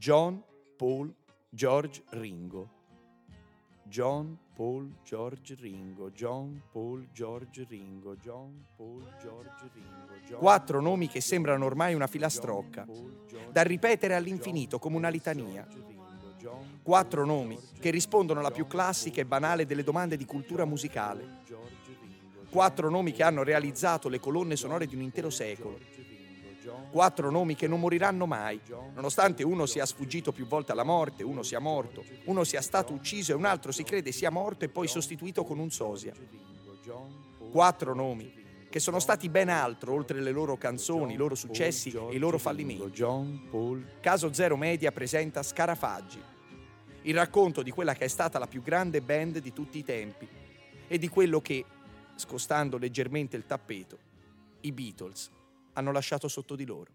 John, Paul, George, Ringo. John, Paul, George, Ringo. John, Paul, George, Ringo. John, Paul, George, Ringo. Quattro nomi che sembrano ormai una filastrocca, da ripetere all'infinito come una litania. Quattro nomi che rispondono alla più classica e banale delle domande di cultura musicale. Quattro nomi che hanno realizzato le colonne sonore di un intero secolo. Quattro nomi che non moriranno mai, nonostante uno sia sfuggito più volte alla morte, uno sia morto, uno sia stato ucciso e un altro si crede sia morto e poi sostituito con un sosia. Quattro nomi che sono stati ben altro oltre le loro canzoni, i loro successi e i loro fallimenti. Caso Zero Media presenta Scarafaggi, il racconto di quella che è stata la più grande band di tutti i tempi e di quello che, scostando leggermente il tappeto, i Beatles hanno lasciato sotto di loro.